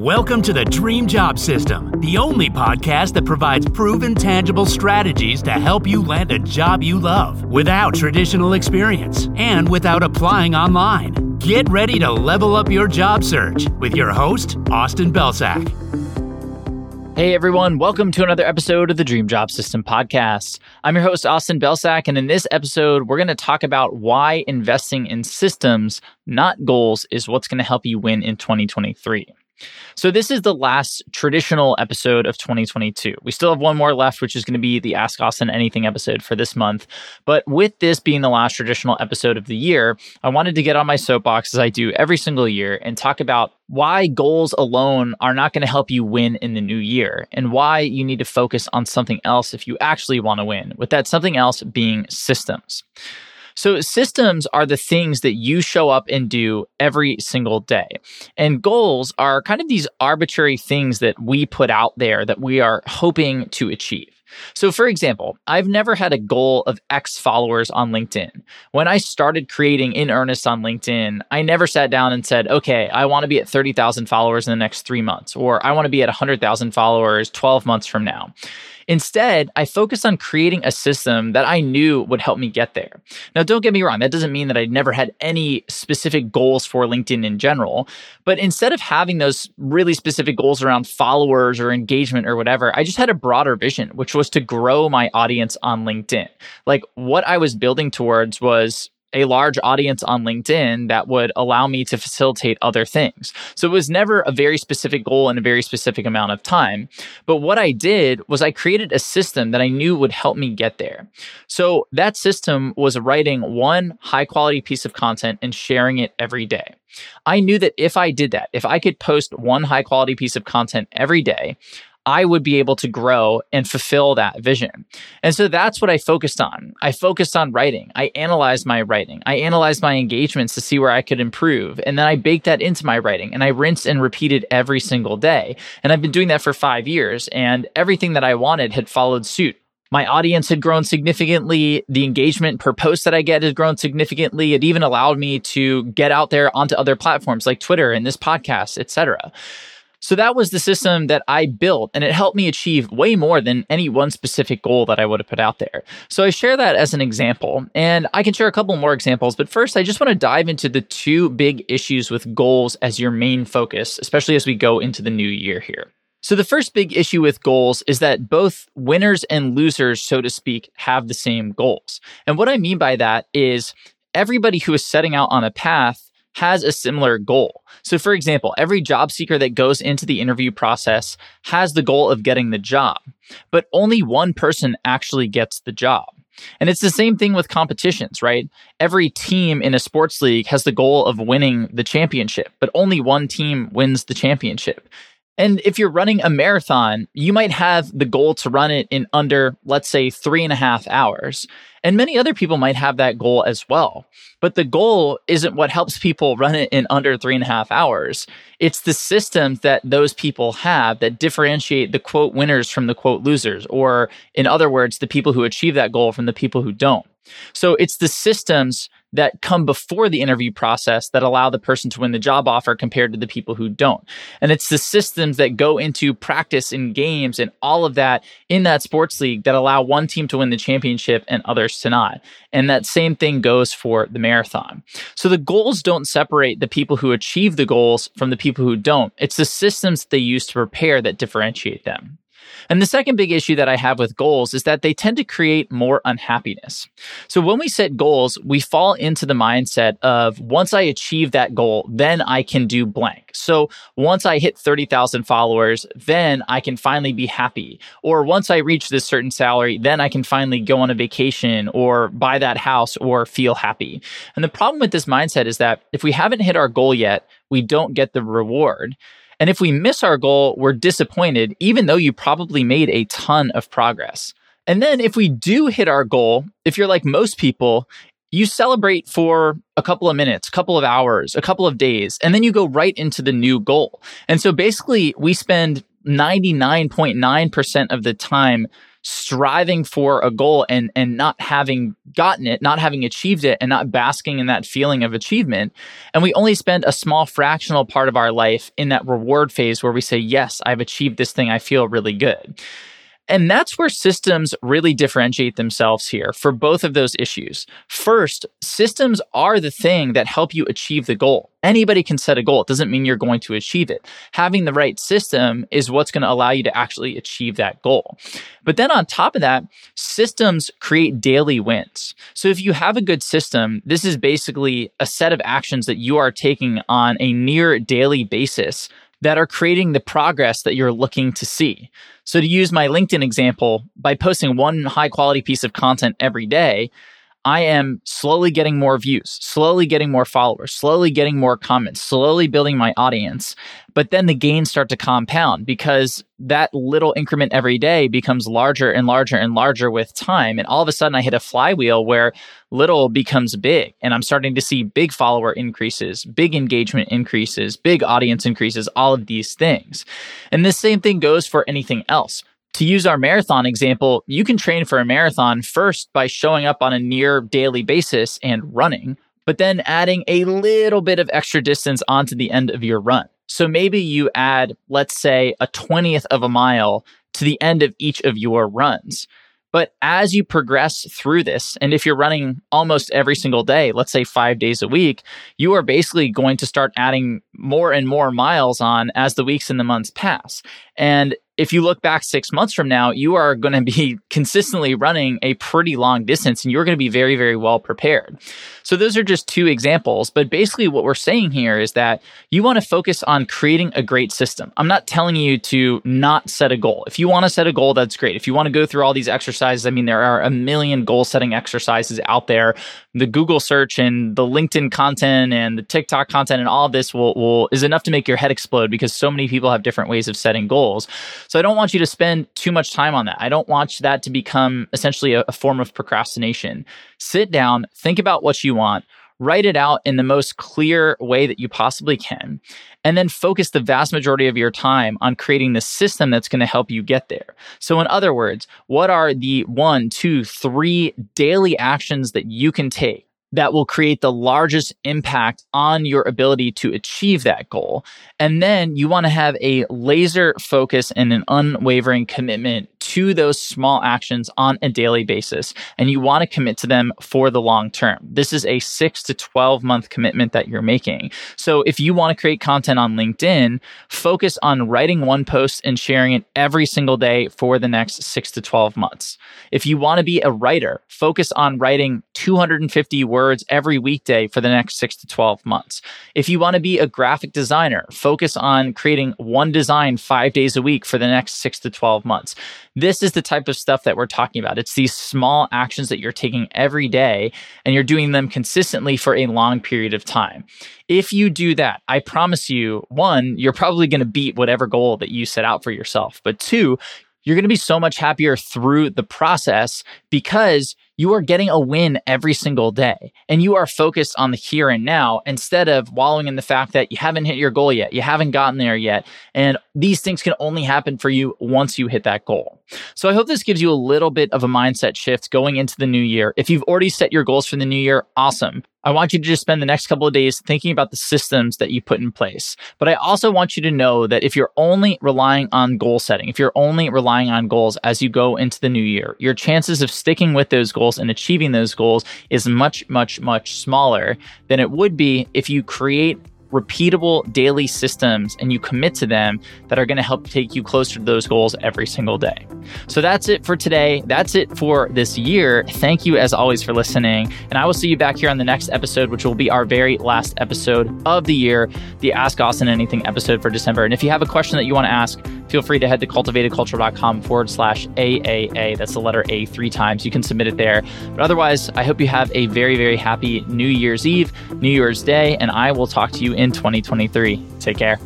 Welcome to the Dream Job System, the only podcast that provides proven, tangible strategies to help you land a job you love without traditional experience and without applying online. Get ready to level up your job search with your host, Austin Belcak. Hey everyone, welcome to another episode of the Dream Job System podcast. I'm your host, Austin Belcak, and in this episode, we're going to talk about why investing in systems, not goals, is what's going to help you win in 2023. So, this is the last traditional episode of 2022. We still have one more left, which is going to be the Ask Austin Anything episode for this month. But with this being the last traditional episode of the year, I wanted to get on my soapbox as I do every single year and talk about why goals alone are not going to help you win in the new year and why you need to focus on something else if you actually want to win, with that something else being systems. So systems are the things that you show up and do every single day. And goals are kind of these arbitrary things that we put out there that we are hoping to achieve. So, for example, I've never had a goal of X followers on LinkedIn. When I started creating in earnest on LinkedIn, I never sat down and said, okay, I want to be at 30,000 followers in the next three months, or I want to be at 100,000 followers 12 months from now. Instead, I focused on creating a system that I knew would help me get there. Now, don't get me wrong, that doesn't mean that I never had any specific goals for LinkedIn in general. But instead of having those really specific goals around followers or engagement or whatever, I just had a broader vision, which was to grow my audience on LinkedIn. Like what I was building towards was a large audience on LinkedIn that would allow me to facilitate other things. So it was never a very specific goal in a very specific amount of time. But what I did was I created a system that I knew would help me get there. So that system was writing one high quality piece of content and sharing it every day. I knew that if I did that, if I could post one high quality piece of content every day, I would be able to grow and fulfill that vision. And so that's what I focused on. I focused on writing. I analyzed my writing. I analyzed my engagements to see where I could improve. And then I baked that into my writing and I rinsed and repeated every single day. And I've been doing that for five years and everything that I wanted had followed suit my audience had grown significantly. The engagement per post that I get has grown significantly. It even allowed me to get out there onto other platforms like Twitter and this podcast, etc. So that was the system that I built, and it helped me achieve way more than any one specific goal that I would have put out there. So I share that as an example, and I can share a couple more examples. But first, I just want to dive into the two big issues with goals as your main focus, especially as we go into the new year here. So, the first big issue with goals is that both winners and losers, so to speak, have the same goals. And what I mean by that is everybody who is setting out on a path has a similar goal. So, for example, every job seeker that goes into the interview process has the goal of getting the job, but only one person actually gets the job. And it's the same thing with competitions, right? Every team in a sports league has the goal of winning the championship, but only one team wins the championship. And if you're running a marathon, you might have the goal to run it in under, let's say, three and a half hours. And many other people might have that goal as well. But the goal isn't what helps people run it in under three and a half hours. It's the systems that those people have that differentiate the quote winners from the quote losers, or in other words, the people who achieve that goal from the people who don't. So it's the systems that come before the interview process that allow the person to win the job offer compared to the people who don't. And it's the systems that go into practice and games and all of that in that sports league that allow one team to win the championship and others to not. And that same thing goes for the marathon. So the goals don't separate the people who achieve the goals from the people who don't. It's the systems they use to prepare that differentiate them. And the second big issue that I have with goals is that they tend to create more unhappiness. So when we set goals, we fall into the mindset of once I achieve that goal, then I can do blank. So once I hit 30,000 followers, then I can finally be happy. Or once I reach this certain salary, then I can finally go on a vacation or buy that house or feel happy. And the problem with this mindset is that if we haven't hit our goal yet, we don't get the reward. And if we miss our goal, we're disappointed, even though you probably made a ton of progress. And then if we do hit our goal, if you're like most people, you celebrate for a couple of minutes, a couple of hours, a couple of days, and then you go right into the new goal. And so basically, we spend 99.9% of the time striving for a goal and and not having gotten it, not having achieved it and not basking in that feeling of achievement. And we only spend a small fractional part of our life in that reward phase where we say, "Yes, I've achieved this thing. I feel really good." And that's where systems really differentiate themselves here for both of those issues. First, systems are the thing that help you achieve the goal. Anybody can set a goal. It doesn't mean you're going to achieve it. Having the right system is what's going to allow you to actually achieve that goal. But then on top of that, systems create daily wins. So if you have a good system, this is basically a set of actions that you are taking on a near daily basis that are creating the progress that you're looking to see. So, to use my LinkedIn example, by posting one high quality piece of content every day, I am slowly getting more views, slowly getting more followers, slowly getting more comments, slowly building my audience. But then the gains start to compound because that little increment every day becomes larger and larger and larger with time. And all of a sudden, I hit a flywheel where little becomes big. And I'm starting to see big follower increases, big engagement increases, big audience increases, all of these things. And the same thing goes for anything else to use our marathon example, you can train for a marathon first by showing up on a near daily basis and running, but then adding a little bit of extra distance onto the end of your run. So maybe you add, let's say, a 20th of a mile to the end of each of your runs. But as you progress through this, and if you're running almost every single day, let's say five days a week, you are basically going to start adding more and more miles on as the weeks and the months pass. And if you look back six months from now, you are going to be consistently running a pretty long distance and you're going to be very, very well prepared. So, those are just two examples. But basically, what we're saying here is that you want to focus on creating a great system. I'm not telling you to not set a goal. If you want to set a goal, that's great. If you want to go through all these exercises, I mean, there are a million goal setting exercises out there. The Google search and the LinkedIn content and the TikTok content and all this will, will is enough to make your head explode because so many people have different ways of setting goals. So I don't want you to spend too much time on that. I don't want that to become essentially a, a form of procrastination. Sit down, think about what you want, write it out in the most clear way that you possibly can, and then focus the vast majority of your time on creating the system that's going to help you get there. So, in other words, what are the one, two, three daily actions that you can take that will create the largest impact on your ability to achieve that goal. And then you want to have a laser focus and an unwavering commitment to those small actions on a daily basis. And you want to commit to them for the long term. This is a six to 12 month commitment that you're making. So if you want to create content on LinkedIn, focus on writing one post and sharing it every single day for the next six to 12 months. If you want to be a writer, focus on writing 250 words every weekday for the next six to 12 months. If you want to be a graphic designer, focus on creating one design five days a week for the next six to 12 months. This is the type of stuff that we're talking about. It's these small actions that you're taking every day and you're doing them consistently for a long period of time. If you do that, I promise you, one, you're probably going to beat whatever goal that you set out for yourself. But two, you're going to be so much happier through the process because you are getting a win every single day and you are focused on the here and now instead of wallowing in the fact that you haven't hit your goal yet, you haven't gotten there yet. And these things can only happen for you once you hit that goal. So I hope this gives you a little bit of a mindset shift going into the new year. If you've already set your goals for the new year, awesome. I want you to just spend the next couple of days thinking about the systems that you put in place. But I also want you to know that if you're only relying on goal setting, if you're only relying on goals as you go into the new year, your chances of sticking with those goals and achieving those goals is much, much, much smaller than it would be if you create repeatable daily systems and you commit to them that are going to help take you closer to those goals every single day. So that's it for today. That's it for this year. Thank you as always for listening. And I will see you back here on the next episode, which will be our very last episode of the year, the Ask Austin Anything episode for December. And if you have a question that you want to ask, feel free to head to cultivatedculture.com forward slash AAA. That's the letter A three times. You can submit it there. But otherwise, I hope you have a very, very happy New Year's Eve, New Year's Day, and I will talk to you in 2023. Take care.